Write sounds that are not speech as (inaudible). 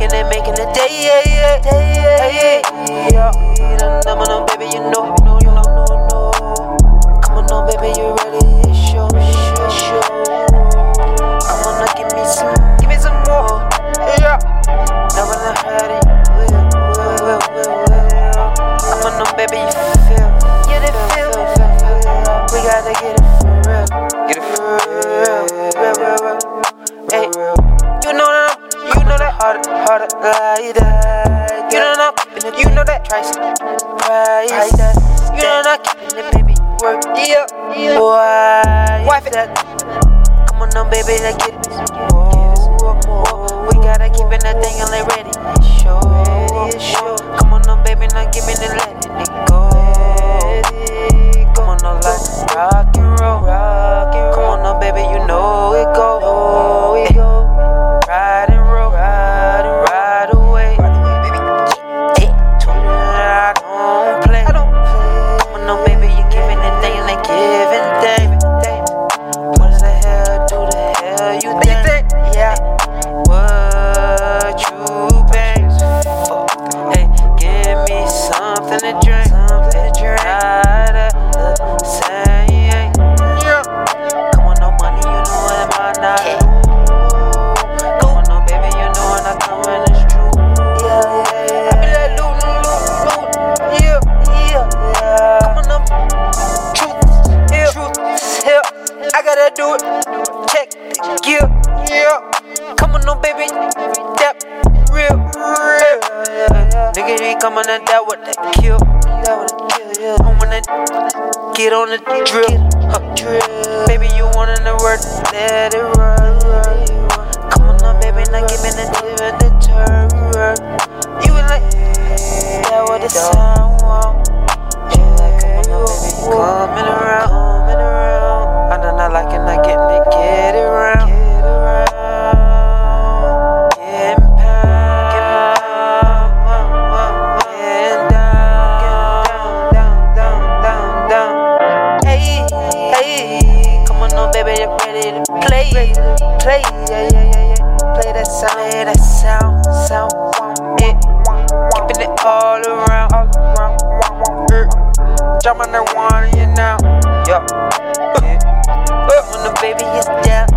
making it, making the day, yeah, yeah. Rider. You know not keeping it, you know that. Price. Rider. You know not keeping it, baby. Work it up. Boy, wife it up. Come on, now, baby, let's get it. Oh, oh, oh. We gotta keep that thing and they ready. Show, show. Come on, now, baby, now give me the let it. Yeah, yeah. Come on, no baby. That real, real. Yeah, Nigga, they come on and that with that kill. That with that kill, yeah. I wanna get on the drill. Huh. Drill. Baby, you wanna work? Let it run. ready, ready to play, play, yeah, yeah, yeah, yeah. Play that sound, play that sound, sound, it, keeping it all around, all around, jumping that one, you know, yeah. (laughs) yeah. when the baby is down.